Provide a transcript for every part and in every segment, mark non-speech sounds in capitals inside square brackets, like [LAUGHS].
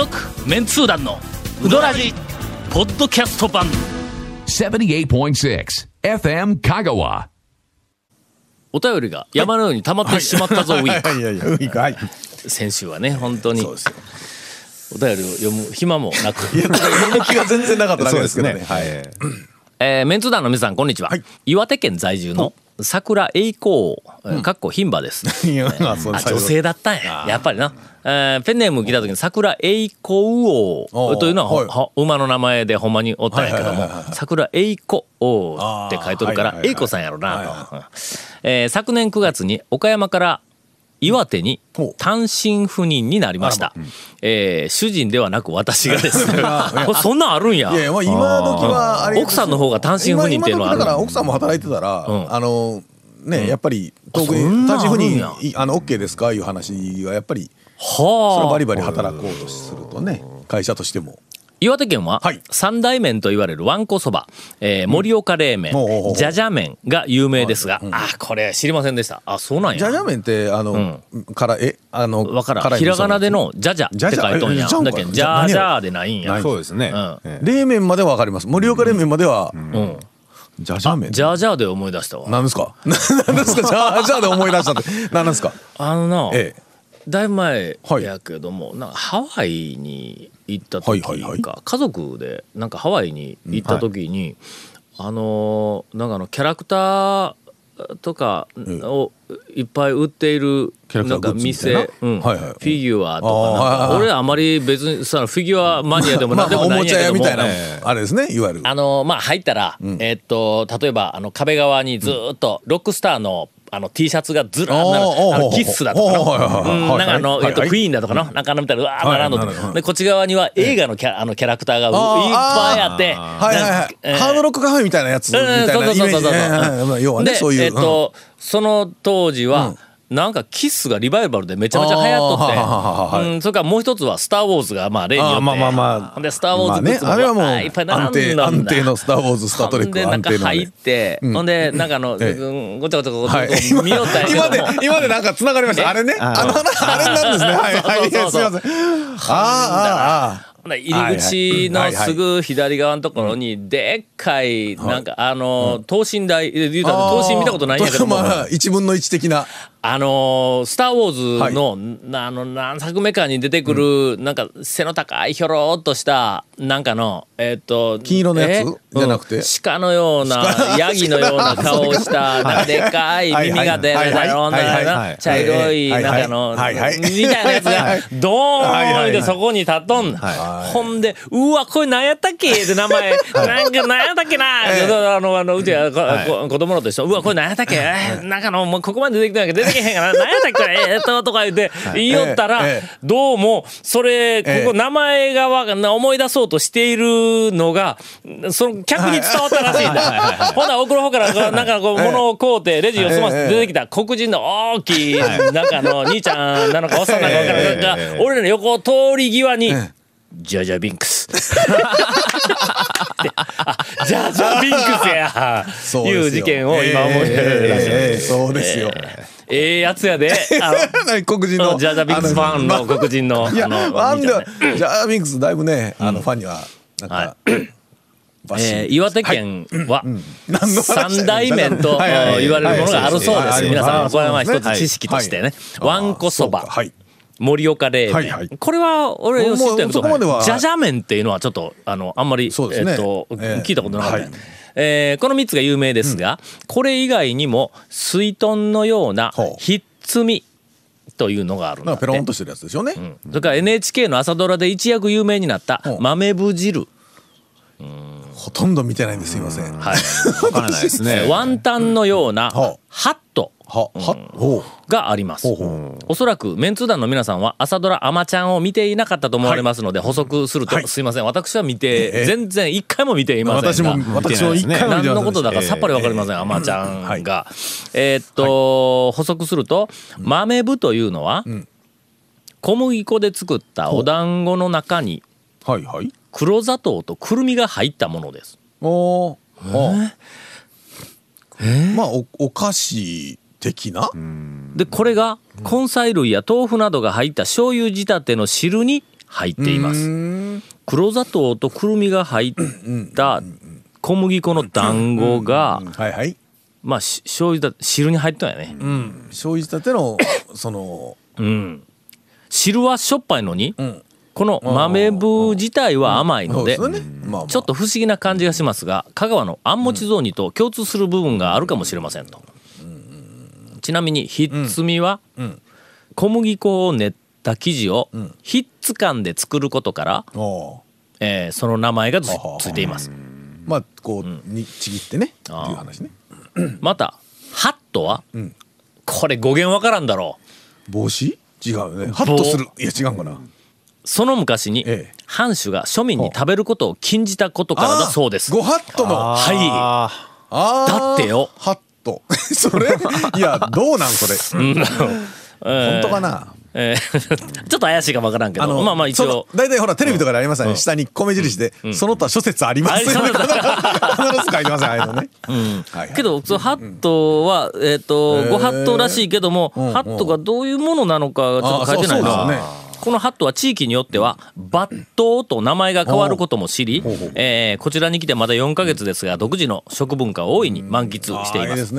続メンツー団のウドラジポッドキャスト版78.6 FM Kagawa. お便りが山のように溜まってしまったぞ、ウィークいやいや、ウィーク、はい。先週はね本当にそうですよ。お便りを読む暇もなく読む気が全然なかっただけですけどね。はい。えーメンツー団の皆さんこんにちは、はい岩手県在住の桜栄光、えーかっこ牝馬です、[LAUGHS] 女性だったんや。やっぱりな、えーペンネーム聞いた時に桜栄光王というのは、馬の名前でほんまにおったんやけども桜栄光王って書いとるから栄子さんやろなと、えー昨年9月に岡山から岩手に単身赴任になりました、えー主人ではなく私がです。[LAUGHS] そんなんあるんや。いやまあ、今時は。奥さんの方が単身赴任っていうのはある。だから、奥さんも働いてたら、ん。あの。ね、やっぱり、遠くに単身赴任、いあの、オッケーですか？いう話は、やっぱり。それははあバリバリ働こうとするとね、会社としても。岩手県ははい三大麺と言われるわんこそば、えー盛岡冷麺、じゃじゃ麺が有名ですが、あこれ知りませんでしたあそうなんやじゃじゃ麺って、あの、から、え、あの。わからんひらがなでのじゃじゃって書いとんやだけどじじゃゃじゃでないんやそうですね。冷麺まではわかります。盛岡冷麺までは。うんじゃじゃ麺。じゃじゃで思い出したわ何ですか？[LAUGHS] 何ですか？じゃあ、じゃあで思い出したって。何ですか？あのな、ええ。だいぶ前はい。やけども、なんかハワイに行った時か、はいはいはい。家族でなんかハワイに行った時に、あのーなんかあのキャラクターとかをいっぱい売っているなんか店、うん。はいはいフィギュアとかかはいはいはい俺あまり別にさフィギュアマニアでも [LAUGHS] まあ、何でもないんやけども、屋みたいなえ、あれですね、いわゆる。あのまあ入ったら、えっと例えばあの壁側にずーっとロックスターのあの T シャツがずらーっとキッスだとかな。んかあの、えっとクイーンだとかのなんかあのみたいなうわーはい並んどって。でこっち側には映画のキャあのキャラクターがういっぱいあって。ハードロックカフェみたいなやつみたいなイメージ。要はね、でそういう。えっとその当時は、なんかキッスがリバイバルでめちゃめちゃ流行っとって、うん、それからもう一つは「スター・ウォーズ」がまあ例によってまあまあまあ。で「スター・ウォーズ」グッまあね、ズもあれはもういっぱい並ん安定、だんだ。安定のスター・ウォーズ、スター・トレックでなんか安定のね。入って、ほんでなんかあの、ええ。うんごちゃごちゃごちゃはいごちゃ見よったんやけども今で、今でなんか繋がりました。あれね。あの、あれなんですね。はい、はい、すみません。ああ、ああ、入り口のすぐ左側のところにでっかいなんかあの等身大で言うたら等身見たことないんやけども。[LAUGHS] まあ、一分の一的な。あのースター・ウォーズの,、なあの何作目かに出てくる、なんか背の高いひょろっとしたなんかのえっ、と金色のやつ？え？じゃなくて？うん。鹿のようなヤギのような顔をしたなんか。でっかい耳が出るだろうはい。はい。はい。なはい。茶色い。はい。はい。なんかのはい。はい。みたいなやつがドーンってそこに立っとんほんでうわこれ何やったっけ？って名前。なんか何やったっけな？あのあのうちはここ子供らと一緒。うわこれ何やったっけ？えーなんかのもうここまで出てきたんやけど出てけへんから何やったっけえーっととか言って言いよったらええどうもそれこえ。こ名前がわかんない思い出そうとしているのがその客に伝わったらしいんだ。ほな奥の方からなんかこう物を買うてレジを済ませて出てきた黒人の大きいなんかあの兄ちゃんなのかおっさんなのか分からんが俺らの横を通り際にジャジャビンクス。ジャジャビンクスやいう事件を今思い出した。ええそうですよ。ええやつやで。[LAUGHS] あの黒人の？ジャジャビンクスファンの黒人の。いや、あのなんでジャービンクスだいぶね、あの、ファンには、なんか、えー岩手県は三大麺と言われるものがあるそうではいす。皆さん、これは一つ知識としてね。はい。わんこそば。盛岡冷麺。これは俺知ってるけど、じゃじゃ麺っていうのはちょっと、あの、あんまり、えっと、ええ聞いたことなかったはい。えーこの3つが有名ですが、これ以外にも、水豚のようなひっつみというのがあるんだペロンとしてるやつでしょうね。それから NHK の朝ドラで一躍有名になった豆腐汁。ほとんど見てないんです。すいません。は、はい。わからないですね。[LAUGHS] ワンタンのようなハットは、ほがあります。おそらくメンツー団の皆さんは朝ドラ「あまちゃん」を見ていなかったと思われますので補足すると、はい。すいません。私は見て、え全然一回も見ていませんが。私も、私も一回も見てませんでした何のことだかさっぱりわかりません、あまちゃんが。えーっと、補足すると豆腐というのは、小麦粉で作ったお団子の中に。黒砂糖とくるみが入ったものです。おー？まあ、お、お菓子的な？でこれが根菜類や豆腐などが入った醤油仕立ての汁に入っています。黒砂糖とくるみが入った小麦粉の団子が、はいはい。まあ、し醤油だ、汁に入ったんやね。醤油仕立てのそのうん。汁はしょっぱいのに、ん。この豆腐自体は甘いので、そうですよね。まあまあ。ちょっと不思議な感じがしますが香川のあんもち雑煮と共通する部分があるかもしれませんと、ちなみにひっつみは、小麦粉を練った生地をひっつかんで作ることから、えーその名前がついています。まあこうにちぎってねっていう話ね。またハットは、これ語源わからんだろう。帽子？違うよね。ハッとする。いや違うかな。その昔にええ。藩主が庶民に食べることを禁じたことからだそうです。ごハットの。はい。だってよ。ハット [LAUGHS] それ？いやどうなん？それ。本当かな？えー [LAUGHS] ちょっと怪しいかもわからんけど。まあまあ一応。大体ほらテレビとかでありますよね。下に米印で。その他諸説ありますよね。必ず書いてますねああいうのね。けどそのハットは、えっー。ごハットらしいけども、んハットがどういうものなのかがちょっと書いてないですねこのハットは地域によっては抜刀と名前が変わることも知りえーこちらに来てまだ4ヶ月ですが独自の食文化を大いに満喫していま。です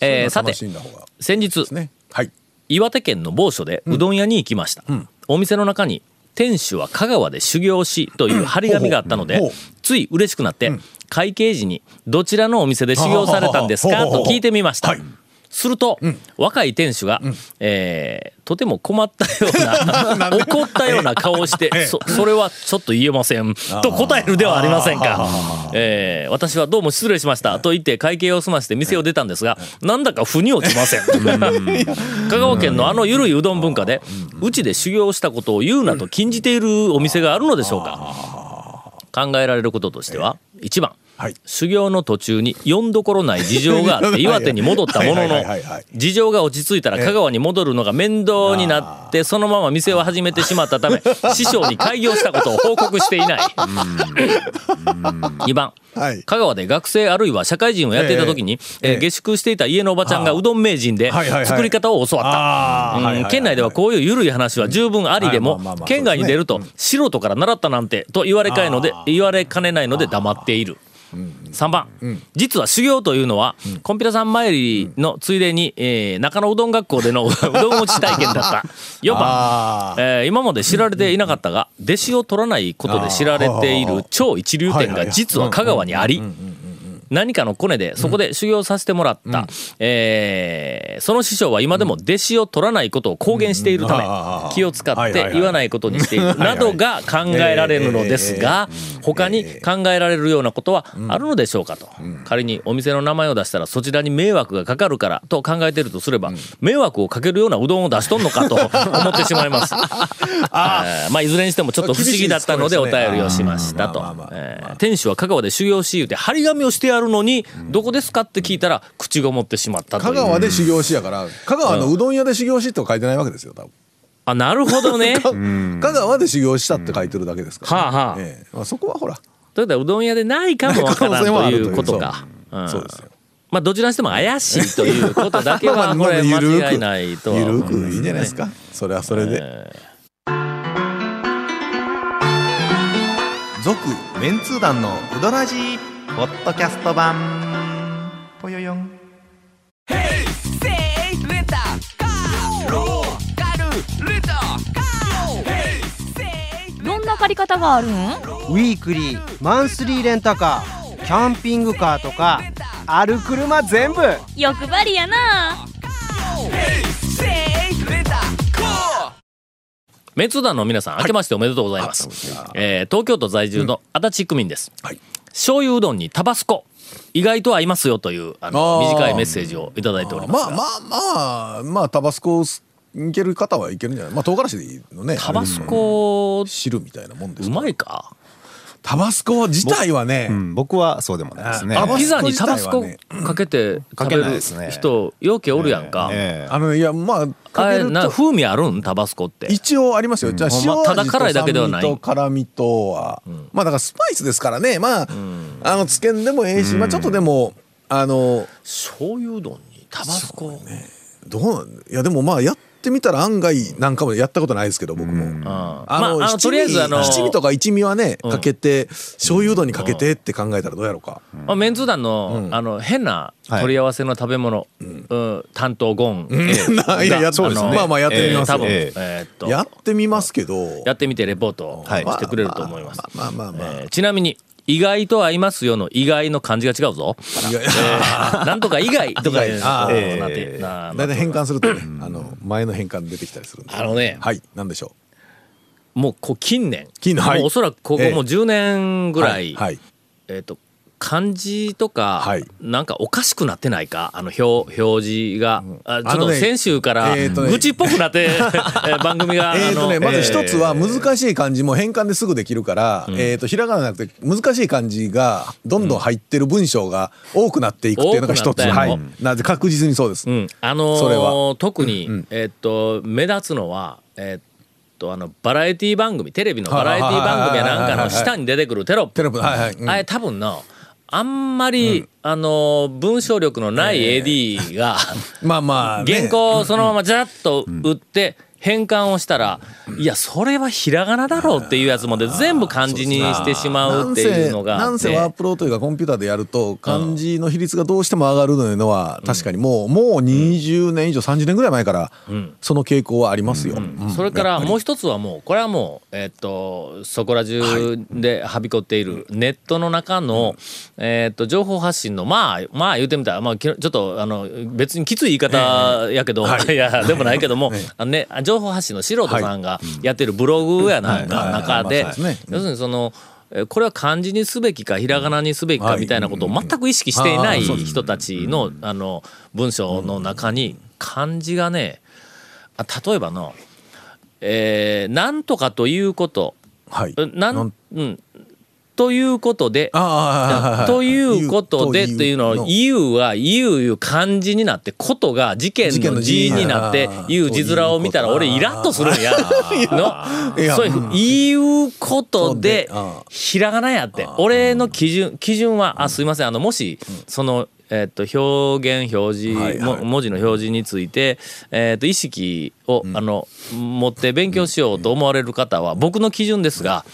えーさて先日はい。岩手県の某所でうどん屋に行きました、お店の中に店主は香川で修行しという張り紙があったのでつい嬉しくなって会計時にどちらのお店で修行されたんですか？と聞いてみました。はいすると、若い店主が、えーとても困ったような [LAUGHS] 怒ったような顔をしてそそれはちょっと言えませんと答えるではありませんか、えー私はどうも失礼しましたと言って会計を済ませて店を出たんですがなんだか腑に落ちません。[LAUGHS] 香川県のあのゆるいうどん文化でうちで修行したことを言うなと禁じているお店があるのでしょうか。考えられることとしては1番はい。修行の途中に読んどころない事情があって [LAUGHS] 岩手に戻ったものの事情が落ち着いたら香川に戻るのが面倒になってそのまま店を始めてしまったため [LAUGHS] 師匠に開業したことを報告していない。2番。はい。香川で学生あるいは社会人をやっていた時に、えええー。下宿していた家のおばちゃんがうどん名人で作り方を教わった。県内ではこういう緩い話は十分ありでも県外に出ると素人から習ったなんてと言われので言われかねないので黙っている。3番、実は修行というのは、コンピラさん参りのついでに、えー中野うどん学校での [LAUGHS] うどん落ち体験だった。[LAUGHS] 4番。えー今まで知られていなかったが弟子を取らないことで知られている超一流店が実は香川にあり何かのコネでそこで修行させてもらった、えーその師匠は今でも弟子を取らないことを公言しているたうんうん。あめー。気を使って言わないことにしている。などが [LAUGHS] 考えられるのですが他に考えられるようなことはあるのでしょうかと。仮にお店の名前を出したらそちらに迷惑がかかるからと [LAUGHS] 考えているとすれば迷惑をかけるようなうどんを出しとんのかと思ってしまいます。[LAUGHS] えーまあいずれにしてもちょっと不思議だったのでお便りをしましたと。店主は香川で修行し言うて張り紙をしてやるのにどこですかって聞いたら口ごもってしまったという。香川で修行しやから香川のうどん屋で修行しって書いてないわけですよ多分。あなるほどね。[LAUGHS] 香川で修行したって書いてるだけですから、はあはあ。ええ。まあ、そこはほら。ということはうどん屋でないかもわからんということか。[LAUGHS] う。ん。そうですよ。まあどちらにしても怪しいということだけは [LAUGHS] これ間違いないとはゆ思うるくいいんじゃないですか？それはそれで。続メンツー団のウドラジーポッドキャスト版。ぽよよん。どんな借り方があるん？ウィークリーマンスリーレンタカーキャンピングカーとかある車全部。欲張りやな。メンツー団の皆さん、明けましておめでとうございます。えー東京都在住の足立区民です。はい醤油うどんにタバスコ。意外と合いますよというあの短いメッセージをいただいておりますが。まあまあまあまあタバスコいける方はいけるんじゃない？まあ唐辛子でいいのね。タバスコ、汁みたいなもんですうまいか？タバスコ自体はね、うん、僕はそうでもないですね。あピザにタバスコ自かけてかけ食べるないですね。人、よけおるやんか。ええ。あのいやまああかけれなると風味あるん？タバスコって。一応ありますよ、じゃあ塩味とまただ辛いだけではない。酸味と辛みとは、まあだからスパイスですからね。まあ、あのつけんでもええし、まあちょっとでもあの醤油うどんにタバスコ。どうなん？いやでもまあやってってみたら案外なんかもやったことないですけど僕も。ああ。の、まあ、あのとりあえずあの七味とか一味はねかけて醤油うどんにかけてって考えたらどうやろうか。まあ、メンツー団の,、あの変な取り合わせの食べ物、うん。担当ゴン、えー [LAUGHS] いややそうですね。まあまあやってみますよ。多分、ええ。ーっと。やってみますけど。やってみてレポートしてくれると思います。まあまあまあちなみに意外と合いますよの意外の漢字が違うぞ。なんとか以外とかいうあー。えーなんてな大体変換するとね、あの前の変換出てきたりするんで。あのね。はい、なんでしょもうこう近年。近年はい。もうおそらくここええ。もう10年う。ぐらい、はい。はい。えっ、と漢字とか、はい。なんかおかしくなってないか？あの表表示が、あちょっと先週からえーとね愚痴っぽくなって、[LAUGHS] えー番組が、えーとね、まず一つは難しい漢字も変換ですぐできるから、えーとひらがなじゃなくて難しい漢字がどんどん入ってる文章が多くなっていくっていうのが一つ、はい、なぜ確実にそうです。うん、あのそれーは。特に、えっと目立つのはえっとあのバラエティ番組テレビのバラエティ番組やなんかの下に出てくるテロップ。あれ多分のあんまり、あのー文章力のない AD が、[LAUGHS] まあまあ、ね、原稿をそのままジャッと打って変換をしたら、いやそれはひらがなだろうっていうやつもで全部漢字にしてしまうっていうのがなんせワープロというかコンピューターでやると漢字の比率がどうしても上がるというのは確かにもうもう20年以上30年ぐらい前からその傾向はありますよ。うん。それからもう一つはもうこれはもうえっとそこら中ではびこっているネットの中のえっと情報発信のまあまあ言うてみたらまあきちょっとあの別にきつい言い方やけどい。[LAUGHS] やでもないけどもね情報発信の素人さんがやってるブログやなんか中で。要するにそのえこれは漢字にすべきかひらがなにすべきかはいみたいなことを全く意識していない人たちのあの文章の中に漢字がねあ例えばのえーなんとかということ、はい。なん、うん、ということで、ということでっていうのを、の言うは言ういう漢字になって、ことが事件の字字になって言う字面を見たら、俺イラッとするんや。[LAUGHS] の、そういううん。言うことでひらがなやって。俺の基準、基準は、あ、すいません、あの、もし、その、えっと表現表示、はいはい。も文字の表示について、えっと意識を、あの持って勉強しようと思われる方は僕の基準ですが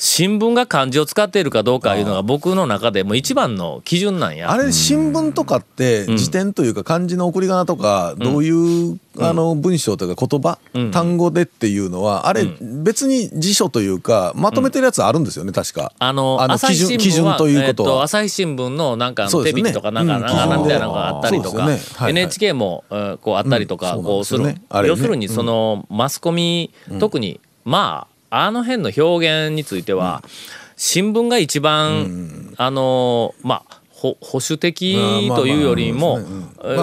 新聞が漢字を使っているかどうかいうのが僕の中でもう一番の基準なんや。あれ新聞とかって辞典というか漢字の送り仮名とかどういうあの文章というか言葉うん。単語でっていうのはあれ別に辞書というかまとめてるやつあるんですよね確か。あの朝基日新聞準基準はということえっとは。朝日新聞のなんかあそうですね。の手引きとかなんかうん。なんみたいなのがあったりとか NHK もえーこうあったりとかうん。こうする。ね。要するにそのマスコミ特にまああの辺の表現については新聞が一番あのまあほ保守的というよりも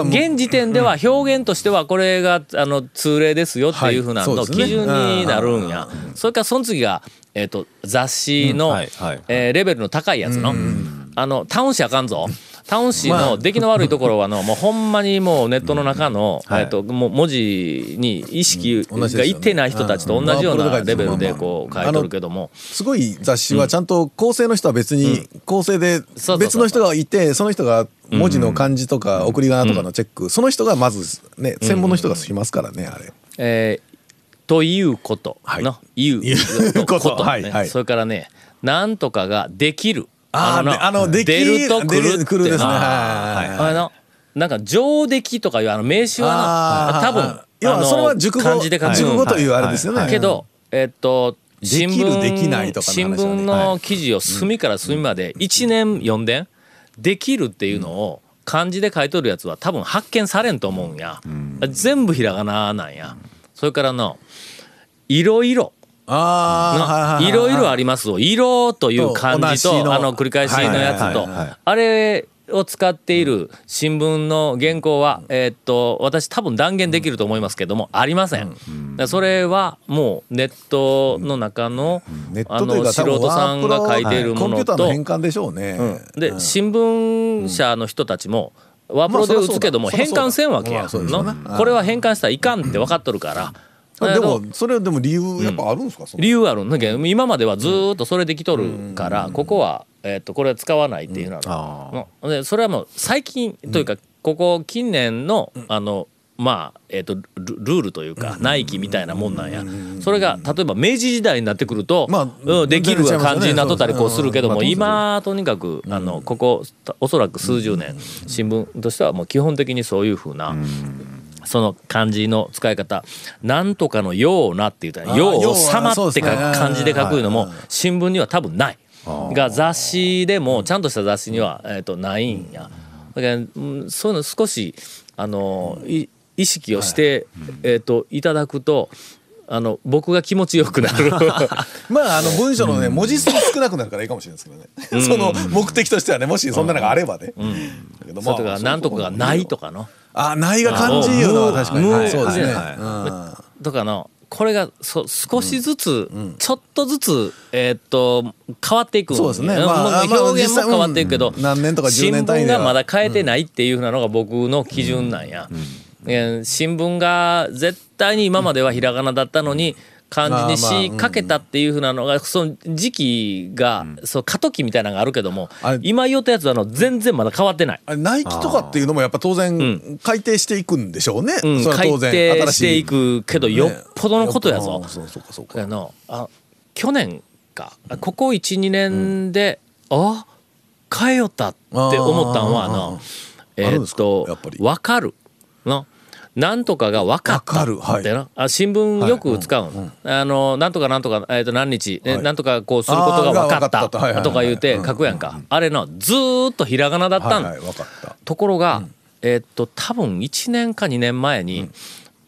現時点では表現としてはこれがあの通例ですよっていうふうなの基準になるんや。それからその次がえっと雑誌のえーレベルの高いやつの、あのタウン誌あかんぞタウン誌の出来の悪いところはあの [LAUGHS] もうほんまにもうネットの中の、はい。えっともう文字に意識がいってない人たちと同じよううん。なレベルでまあこう書いとるけども。すごい雑誌はちゃんと構成の人は別に構成で別の人がいてその人が文字の漢字とか送り仮名とかのチェック。その人がまずね専門の人がしますからねあれ。えーということはい。の、言ういうこと。こと、[LAUGHS] ね。はいはい。それからねなんとかができるあーのであの出ると来るって。ですね。なはいはいあのなんか上出来とかいうあの名詞は多分要はそれは熟語漢字で書く熟語というあれですよね。けど、えっと新聞できないとかの新聞の記事を隅から隅まで1年読んでんできるっていうのを漢字で書いとるやつは多分発見されんと思うんや、全部ひらがななんや。それからのいろいろいろいろありますを色という漢字とあの繰り返しのやつと。あれを使っている新聞の原稿はえーっと私多分断言できると思いますけどもありません。それはもうネットの中のネッあの素人さんが書いているものと。で新聞社の人たちもワープロで打つけども変換せんわけやこれは変換したらいかんって分かっとるから。あでもそれはでも理由やっぱあるんですか、その。理由ある。んだけど今まではずーっとそれできとるからここは、えっとこれは使わないっていうのは。うでそれはもう最近というかここ近年のあのまあ、えっ、とル、ルールというか、内規みたいなもんなんや。それが、例えば明治時代になってくると、まあうん、できる感じになっとったりこうするけども、今、とにかく、あの、ここ、おそらく数十年、新聞としてはもう基本的にそういうふうな、その漢字の使い方、なんとかのようなって言ったら、よう様って漢字で書くのも新聞には多分ない。が雑誌でもちゃんとした雑誌には、えー、とないんや。だから、うんそういうの少しあのい意識をして、えっ、といただくとあの僕が気持ちよくなる。[LAUGHS] まああの文章のね文字数少なくなるからいいかもしれないですけどねその目的としてはねもしそんなのがあればね。だけどそれとかなんとかがないとかのあないが漢字いうのは確かに。無はい。そうですね。はとかのこれがそ少しずつ、ちょっとずつ、えーっと変わっていくんそうですね。まあまあ表現も変わっていくけど、実際うん何年とか10年単位がまだ変えてないっていうふうなのが僕の基準なんや。えー新聞が絶対に今まではひらがなだったのに漢字にしかけたっていうふうなのがその時期が、そう過渡期みたいなのがあるけども今言ったやつはあの全然まだ変わってない。ナイキとかっていうのもやっぱ当然改定していくんでしょうね、うん、それは当然改定新していくけど、よっぽどのことやぞ。ね。そうそうかそうか。あのあ去年か。ここ12年で、あ変えよったって思ったんはあのえーっと分かる。のなんとかが分かったってな、あ新聞よく使うん、あのなんとかなんとか、えーっと何日、えなんとかこうすることが分かっった。とか言うて書くやんか、あれのずーっとひらがなだったん、ところが、えーっと多分1年か2年前に、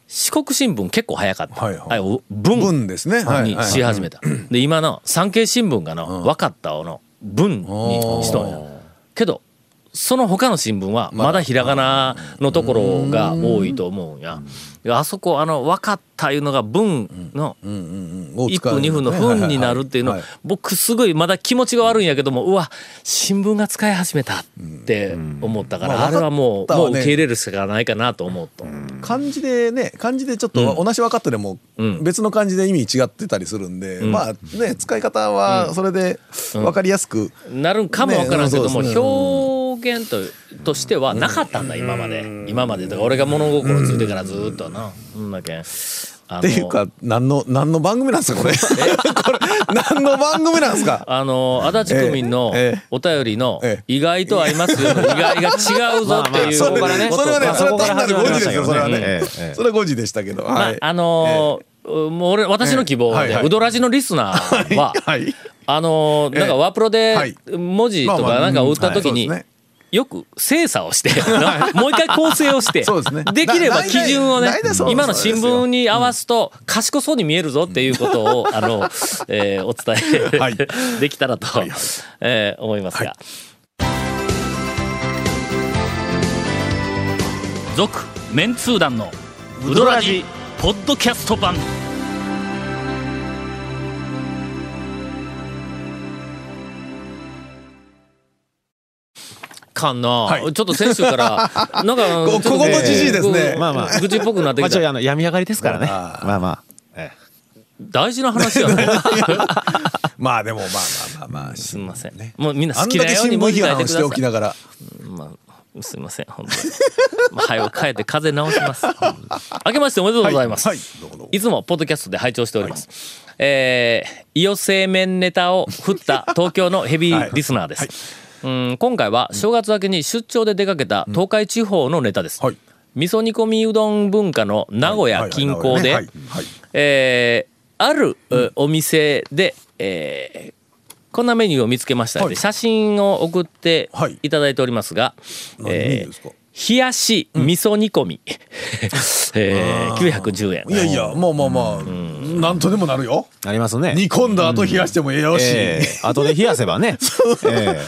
四国新聞結構早かった、はいはい。文。文ですね。はいにし始めた。で今の産経新聞がの分かったをの。文にしとんや。けどその他の新聞はまだ。ひらがなのところが多いと思うんや。あそこあの分かったいうのが文の1分2分の分になるっていうの。はい僕すごいまだ気持ちが悪いんやけどもうわ新聞が使い始めたって思ったからまああれはもうもう受け入れるしかないかなと思うと。漢字でね漢字でちょっと同じ分かってでもうん。別の漢字で意味違ってたりするんで、まあね使い方はそれで分かりやすく、なるんかもわからんけども、ねそうですね表現ととしてはなかったんだ今まで。今まで。だから俺が物心ついてからずーっとな。そんだけ。んっていうか何の何の番組なんですかこれ。[LAUGHS] これ何の番組なんですか？あの足立区民のえ？え？お便りのえ？え意外と合いますよ。の意外が違うぞっていうそれからねそれはねそれは単なる誤字ですよそれはね、それは誤字でしたけど、まはい。ああのーもう俺私の希望でウドラジのリスナーははいあのーなんかワープロではい。文字とかなんかを打った時によく精査をして [LAUGHS] もう一回構成をしてできれば基準をね今の新聞に合わすと賢そうに見えるぞっていうことを [LAUGHS] あの、えーお伝え、はい。[LAUGHS] できたらと、えー思いますが。続、メンツー団のウドラジポッドキャスト版。かんな、はい。ちょっと先週から [LAUGHS] なんかこちょっとここのじじいですね。まあまあ。愚痴っぽくなってまあきたちょいあの病み上がりですからね。まあまあ。え大事な話やね [LAUGHS] まあでもまあまあまあまあ。すみません、もうみんな好きなように文字書いてください。おきながら。まあ、すみません、本当に。まあ、早く帰って風邪直します。明けましておめでとうございます。はい。はい。いつもポッドキャストで拝聴しております。えー、伊予製麺ネタを振った東京のヘビーリスナーです。うん今回は正月明けに出張で出かけた東海地方のネタです。はい。味噌煮込みうどん文化の名古屋近郊ではいはいはい。はい。えーある、えお店で、えーこんなメニューを見つけましたので、はい。写真を送ってはい。いただいておりますが、何メニューですか？冷やし味噌煮込み、[LAUGHS] えー、910円。いやいやまあまあまあなんとでもなるよ。えありますね。煮込んだ後冷やしてもええよし、ええ。後で冷やせばね。[LAUGHS] え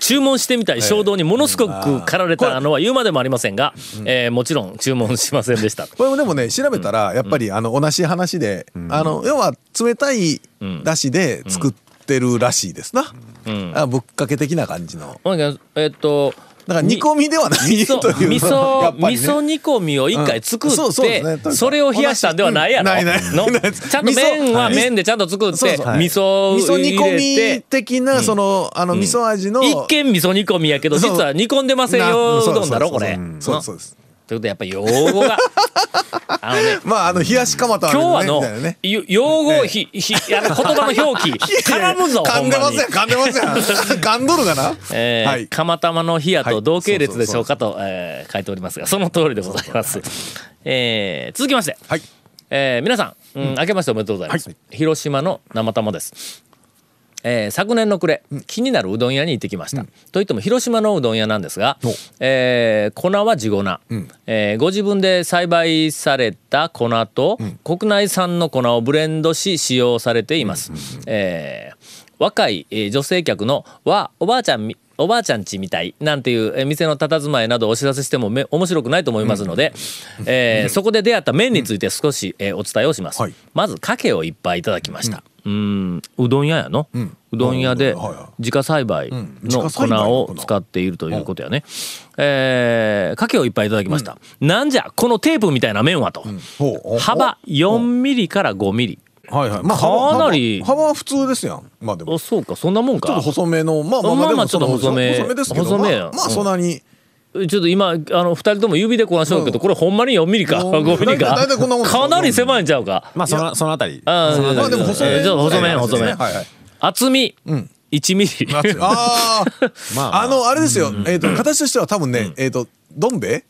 注文してみたい衝動にものすごく駆られたのは言うまでもありませんが、えーもちろん注文しませんでした。これ [LAUGHS] もでもね調べたらやっぱりあの同じ話で、あの要は冷たいだしで作ってるらしいですな、ん。あぶっかけ的な感じの。えーっとだから煮込みではない味噌味や噌味噌煮込みを一回作ってね。それを冷やしたんではないやろないないのない。ちゃんと麺は麺でちゃんと作ってそうそう。味噌を味噌煮込みて的なその、あの味噌味の、一見味噌煮込みやけど実は煮込んでませんようどんだろこれ。そうですということでやっぱり用語が。[LAUGHS] あのねまああの冷やし蒲田今日はのね。よ用語ひひあの言葉の表記 [LAUGHS] 絡むぞ噛ほんでません噛んでません。[LAUGHS] 噛んどるかな。えーはい。釜玉の冷やはい。と同系列でしょうかと、えー書いておりますがその通りでございます、えー続きまして、はい。えー皆さん、うん、明けましておめでとうございます、広島の生玉ですえー昨年の暮れ、気になるうどん屋に行ってきました、といっても広島のうどん屋なんですがお、えー粉は地粉、えーご自分で栽培された粉と、国内産の粉をブレンドし使用されています、えー若い、えー女性客の「わおばあちゃんみおばあちゃんちみたいなんていうえー店の佇まいなどをお知らせしてもめ面白くないと思いますので、えーそこで出会った麺について少し、えーお伝えをします、はい。まずかけをいっぱいいただきました、うーん。うどん屋やの、うどん屋で自家栽培の粉を使っているということやね、えーかけをいっぱいいただきました、なんじゃこのテープみたいな麺はと、幅4ミリから5ミリ。はいはい。まあかなり幅幅は普通ですやん。まあでも。あそうか。そんなもんか。ちょっと細めのまあまあまあちょっと細め細めですけど。細めや。まあまあそんなにちょっと今あの2人とも指でこなしょうけどこれほんまに4ミリかうん。5ミリか。かなり狭いんちゃうか。まあそのそのあたり。あーまあでも細めえーちょっと細め細めはいはい。厚み1ミリ。あ [LAUGHS] あまあ。あのあれですよ。えっと形としては多分ねえっとどん兵衛？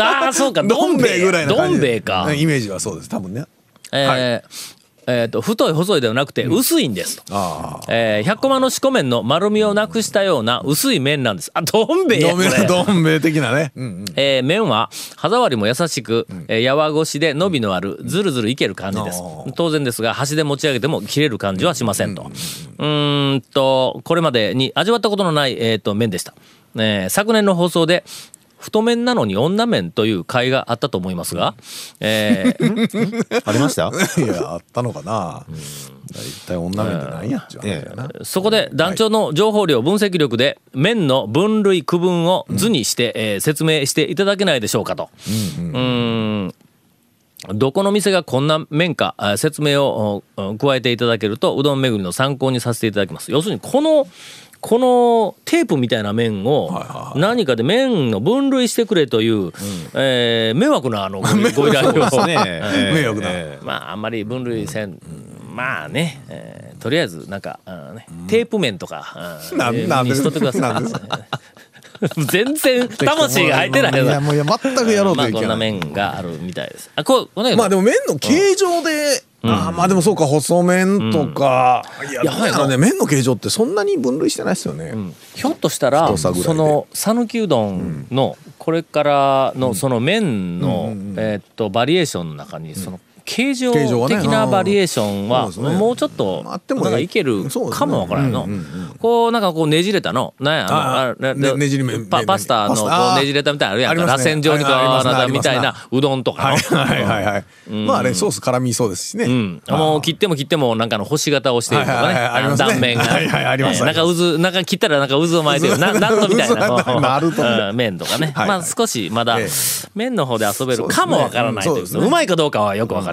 ああそうか。[LAUGHS] どん兵衛ぐらいなど感じで。ん兵衛か。イメージはそうです。多分ね。えーえーと太い細いではなくて薄いんですと、ああえー、100コマの四股麺の丸みをなくしたような薄い麺なんです。あどん兵衛やどん兵衛どん兵衛的なね。うんうん。えー麺は歯触りも優しく、えーやわごしで伸びのあるずるずるいける感じです。当然ですが箸で持ち上げても切れる感じはしませんと。うーんとこれまでに味わったことのない、えー、と麺でした、えー昨年の放送で太麺なのに女麺という回があったと思いますが、えー [LAUGHS] ありました？[LAUGHS] いやあったのかな。大体女麺ってなんやっていう話やな。そこで団長の情報量分析力で麺の分類区分を図にして、えー説明していただけないでしょうかと。うーんどこの店がこんな麺かあ説明をお加えていただけるとうどん巡りの参考にさせていただきます。要するにこのこのテープみたいな麺を何かで麺の分類してくれという、えー迷惑なあの [LAUGHS] ごご依頼を。[LAUGHS] 迷惑だえまああんまり分類せん、まあね、えーとりあえずなんか、ね、テープ面とか、うんななんで？にしとってくださなん [LAUGHS] い。全然魂が入ってないいやよもういや全くやろうまあこんなといけない面があるみたいです。あこうね、まあでも麺の形状で、あーまあでもそうか細麺とか、いやいやどうやろうね麺の形状ってそんなに分類してないですよね、ひょっとしたらその讃岐うどんのこれからのその麺の、えーっとバリエーションの中にその形状形状的なバリエーションはもうちょっとなんかいけるかもわからんの。こうなんかこうねじれたの。なんやあのねねじり麺パねパスタのこうねじれたみたいなのあるやんか。螺旋状にこうなみたいなうどんとかの。はいはいはいはい、まああれソース絡みそうですしね、うん、もう切っても切ってもなんかの星型をしているとかね、断面が、なんか渦なんか切ったらなんか渦を巻いてる。な [LAUGHS] なんとみたいな。麺とかね、はいまあ少しまだええ。麺の方で遊べるかもわからないというそうまいかどうかはよくわか